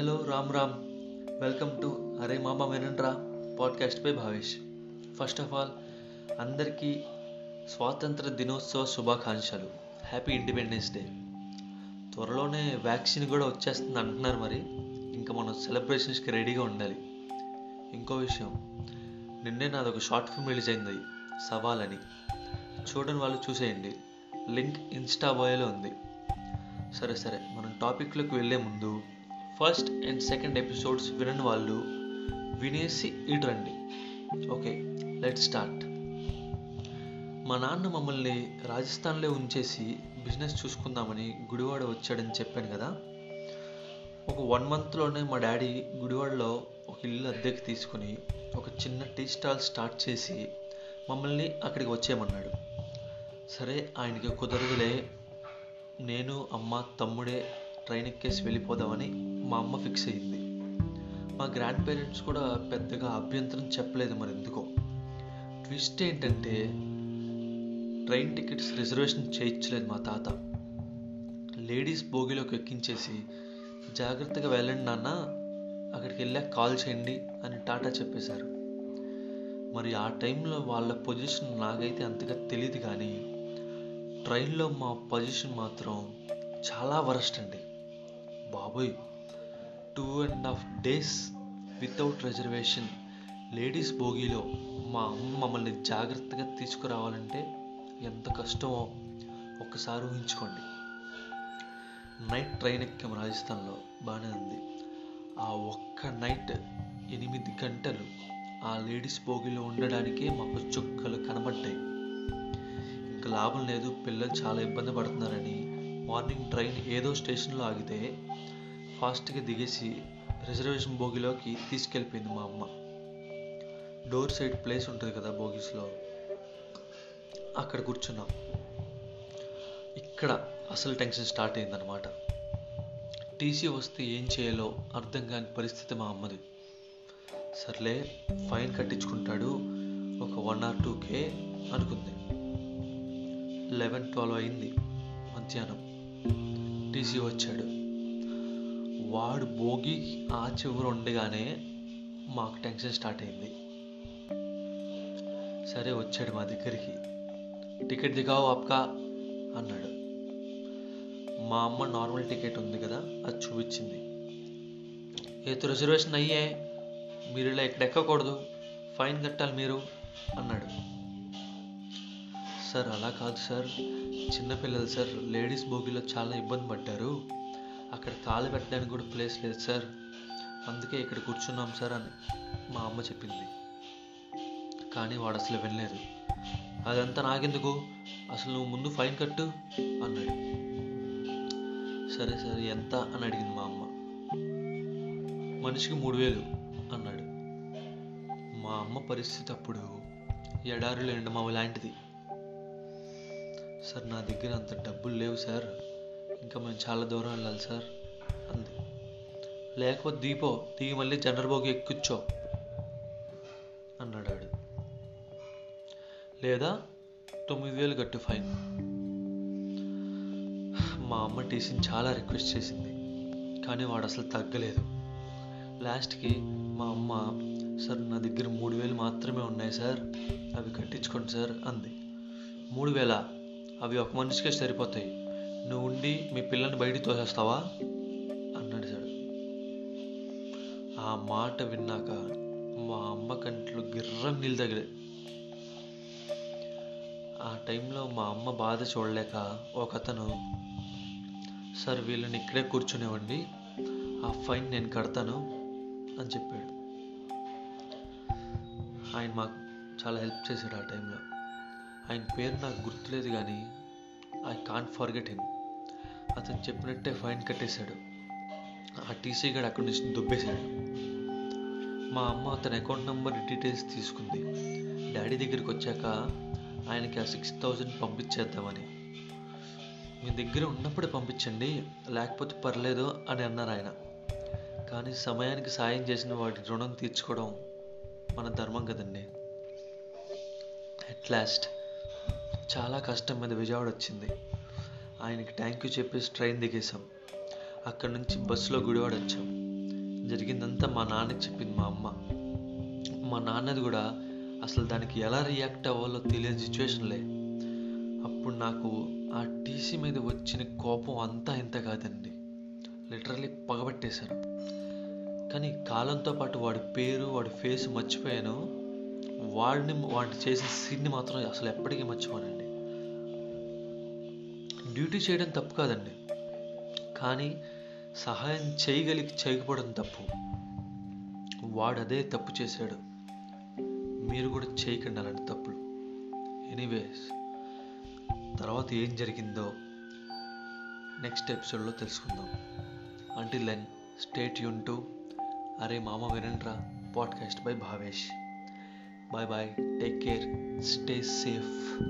Hello Ram Ram. Welcome to అరే మామ వినండ్రా podcast by Bhavesh. First of all అందరికీ స్వాతంత్ర దినోత్సవ శుభాకాంక్షలు. హ్యాపీ ఇండిపెండెన్స్ డే త్వరలోనే వ్యాక్సిన్ కూడా వచ్చేస్తుంది అంటున్నారు మరి. ఇంకా మనం సెలబ్రేషన్స్కి రెడీగా ఉండాలి. ఇంకో విషయం నిన్నే నాది ఒక షార్ట్ ఫిల్మ్ రిలీజ్ అయింది. సవాల్ అని చూడని వాళ్ళు చూసేయండి. లింక్ ఇన్స్టా బయోలో ఉంది. సరే సరే. మనం టాపిక్లోకి వెళ్ళే ముందు ఫస్ట్ అండ్ సెకండ్ ఎపిసోడ్స్ వినని వాళ్ళు వినేసి ఇటురండి. Okay let start. మా నాన్న మమ్మల్ని రాజస్థాన్లో ఉంచేసి బిజినెస్ చూసుకుందామని గుడివాడ వచ్చాడని చెప్పాను కదా. ఒక వన్ మంత్లోనే మా డాడీ గుడివాడలో ఒక ఇల్లు అద్దెకి తీసుకుని ఒక చిన్న టీ స్టాల్ స్టార్ట్ చేసి మమ్మల్ని అక్కడికి వచ్చేయమన్నాడు. సరే ఆయనకి కుదరదులే. నేను అమ్మ తమ్ముడే ట్రైన్ ఎక్కేసి వెళ్ళిపోదామని మా అమ్మ ఫిక్స్ అయింది. మా గ్రాండ్ పేరెంట్స్ కూడా పెద్దగా అభ్యంతరం చెప్పలేదు మరి ఎందుకో. ట్విస్ట్ ఏంటంటే ట్రైన్ టికెట్స్ రిజర్వేషన్ చేయించలేదు మా తాత. లేడీస్ బోగిలోకి ఎక్కించేసి జాగ్రత్తగా వెళ్ళండి నాన్న అక్కడికి వెళ్ళాక కాల్ చేయండి అని టాటా చెప్పేశారు. మరి ఆ టైంలో వాళ్ళ పొజిషన్ నాకైతే అంతగా తెలియదు కానీ ట్రైన్లో మా పొజిషన్ మాత్రం చాలా వరస్ట్ అండి. బాబోయ్! Two and half days without reservation. Ladies బోగీలో మా అమ్మ మమ్మల్ని జాగ్రత్తగా తీసుకురావాలంటే ఎంత కష్టమో ఒక్కసారి ఊహించుకోండి. నైట్ ట్రైన్ ఎక్కాం రాజస్థాన్లో. బాగానే ఉంది. ఆ ఒక్క నైట్ ఎనిమిది గంటలు ఆ లేడీస్ బోగిలో ఉండడానికే మాకు చుక్కలు కనబడ్డాయి. ఇంకా లాభం లేదు. పిల్లలు చాలా ఇబ్బంది పడుతున్నారని మార్నింగ్ ట్రైన్ ఏదో స్టేషన్లో ఆగితే ఫాస్ట్గా దిగేసి రిజర్వేషన్ బోగిలోకి తీసుకెళ్ళిపోయింది మా అమ్మ. డోర్ సైడ్ ప్లేస్ ఉంటుంది కదా బోగీస్లో. అక్కడ కూర్చున్నాం. ఇక్కడ అసలు టెన్షన్ స్టార్ట్ అయిందనమాట టీసీ వస్తే ఏం చేయాలో అర్థం కాని పరిస్థితి మా అమ్మది. సర్లే ఫైన్ కట్టించుకుంటాడు ఒక వన్ ఆర్ టూ కే అనుకుంది. లెవెన్ ట్వెల్వ్ అయింది మధ్యాహ్నం. టీసీ వచ్చాడు. వాడు భోగి ఆ చివరు ఉండగానే మాకు టెన్షన్ స్టార్ట్ అయింది. సరే వచ్చాడు మా దగ్గరికి. టికెట్ దిగావు అప్కా? అన్నాడు. మా అమ్మ నార్మల్ టికెట్ ఉంది కదా అది చూపించింది. ఏతో రిజర్వేషన్ అయ్యే? మీరు ఇలా ఇక్కడ ఎక్కకూడదు. ఫైన్ కట్టాలి మీరు అన్నాడు. సార్ అలా కాదు సార్. చిన్నపిల్లలు సార్ లేడీస్ బోగిలో చాలా ఇబ్బంది పడ్డారు. అక్కడ కాలు పెట్టడానికి కూడా ప్లేస్ లేదు సార్ అందుకే ఇక్కడ కూర్చున్నాం సార్ అని మా అమ్మ చెప్పింది. కానీ వాడు అసలు వినలేదు. అదంతా నాకెందుకు? అసలు నువ్వు ముందు ఫైన్ కట్టు అన్నాడు. సరే సరే ఎంత? అని అడిగింది మా అమ్మ. మనిషికి మూడు వేలు అన్నాడు. మా అమ్మ పరిస్థితి అప్పుడు ఎడారులు ఎండమావ లాంటిది. సార్ నా దగ్గర అంత డబ్బులు లేవు సార్ ఇంకా మేము చాలా దూరం వెళ్ళాలి సార్ అంది. లేకపోతే దీపో దిగి మళ్ళీ జనరల్ ఎక్కుచ్చో అన్నాడాడు అన్నాడు ఆడు. లేదా తొమ్మిది వేలు కట్టు ఫైన్. మా అమ్మ టీసీని చాలా రిక్వెస్ట్ చేసింది కానీ వాడు అసలు తగ్గలేదు. లాస్ట్కి మా అమ్మ సార్ నా దగ్గర మూడు వేలు మాత్రమే ఉన్నాయి సార్ అవి కట్టించుకోండి సార్ అంది. మూడు వేల? అవి ఒక మనిషికే సరిపోతాయి. నువ్వు ఉండి మీ పిల్లని బయటికి తోసేస్తావా? అన్నాడు సార్. ఆ మాట విన్నాక మా అమ్మ కంట్లో గిర్రం నీళ్ళు తగిలే ఆ టైంలో మా అమ్మ బాధ చూడలేక ఒక అతను సార్ వీళ్ళని ఇక్కడే కూర్చునేవ్వండి. ఆ ఫైన్ నేను కడతాను అని చెప్పాడు. ఆయన మాకు చాలా హెల్ప్ చేశాడు ఆ టైంలో. ఆయన పేరు నాకు గుర్తులేదు కానీ ఐ కాంట్ ఫర్గెట్ హిమ్. అతను చెప్పినట్టే ఫైన్ కట్టేశాడు. ఆ టీసీ గడు అక్కడి నుంచి దుబ్బేశాడు మా అమ్మ అతని అకౌంట్ నెంబర్ డీటెయిల్స్ తీసుకుంది. డాడీ దగ్గరికి వచ్చాక ఆయనకి ఆ సిక్స్ థౌజండ్ పంపించేద్దామని. మీ దగ్గర ఉన్నప్పుడే పంపించండి లేకపోతే పర్లేదు అని అన్నారు ఆయన. కానీ సమయానికి సాయం చేసిన వాటి రుణం తీర్చుకోవడం మన ధర్మం కదండి. అట్ లాస్ట్ చాలా కష్టం మీద విజయవాడ వచ్చింది. ఆయనకి థ్యాంక్ యూ చెప్పేసి ట్రైన్ దిగేశాం. అక్కడ నుంచి బస్సులో గుడివాడ వచ్చాం. జరిగిందంతా మా నాన్నకి చెప్పింది మా అమ్మ. మా నాన్నది కూడా అసలు దానికి ఎలా రియాక్ట్ అవ్వాలో తెలియని సిచ్యువేషన్లే అప్పుడు నాకు ఆ టీసీ మీద వచ్చిన కోపం అంతా ఇంత కాదండి. లిటరలీ పగబట్టేశారు కానీ కాలంతో పాటు వాడి పేరు వాడి ఫేస్ మర్చిపోయాను. వాడిని వాడిని చేసిన సీన్ని మాత్రం అసలు ఎప్పటికీ మర్చిపోనండి. డ్యూటీ చేయడం తప్పు కాదండి. కానీ సహాయం చేయగలిగి చేయకపోవడం తప్పు. వాడు అదే తప్పు చేశాడు. మీరు కూడా చేయకండి అలాంటి తప్పులు. ఎనీవేస్ తర్వాత ఏం జరిగిందో నెక్స్ట్ ఎపిసోడ్లో తెలుసుకుందాం. అంటిల్ దెన్ స్టేట్ యూన్ టు అరే మామ వినండ్రా podcast by Bhavesh. Bye bye take care stay safe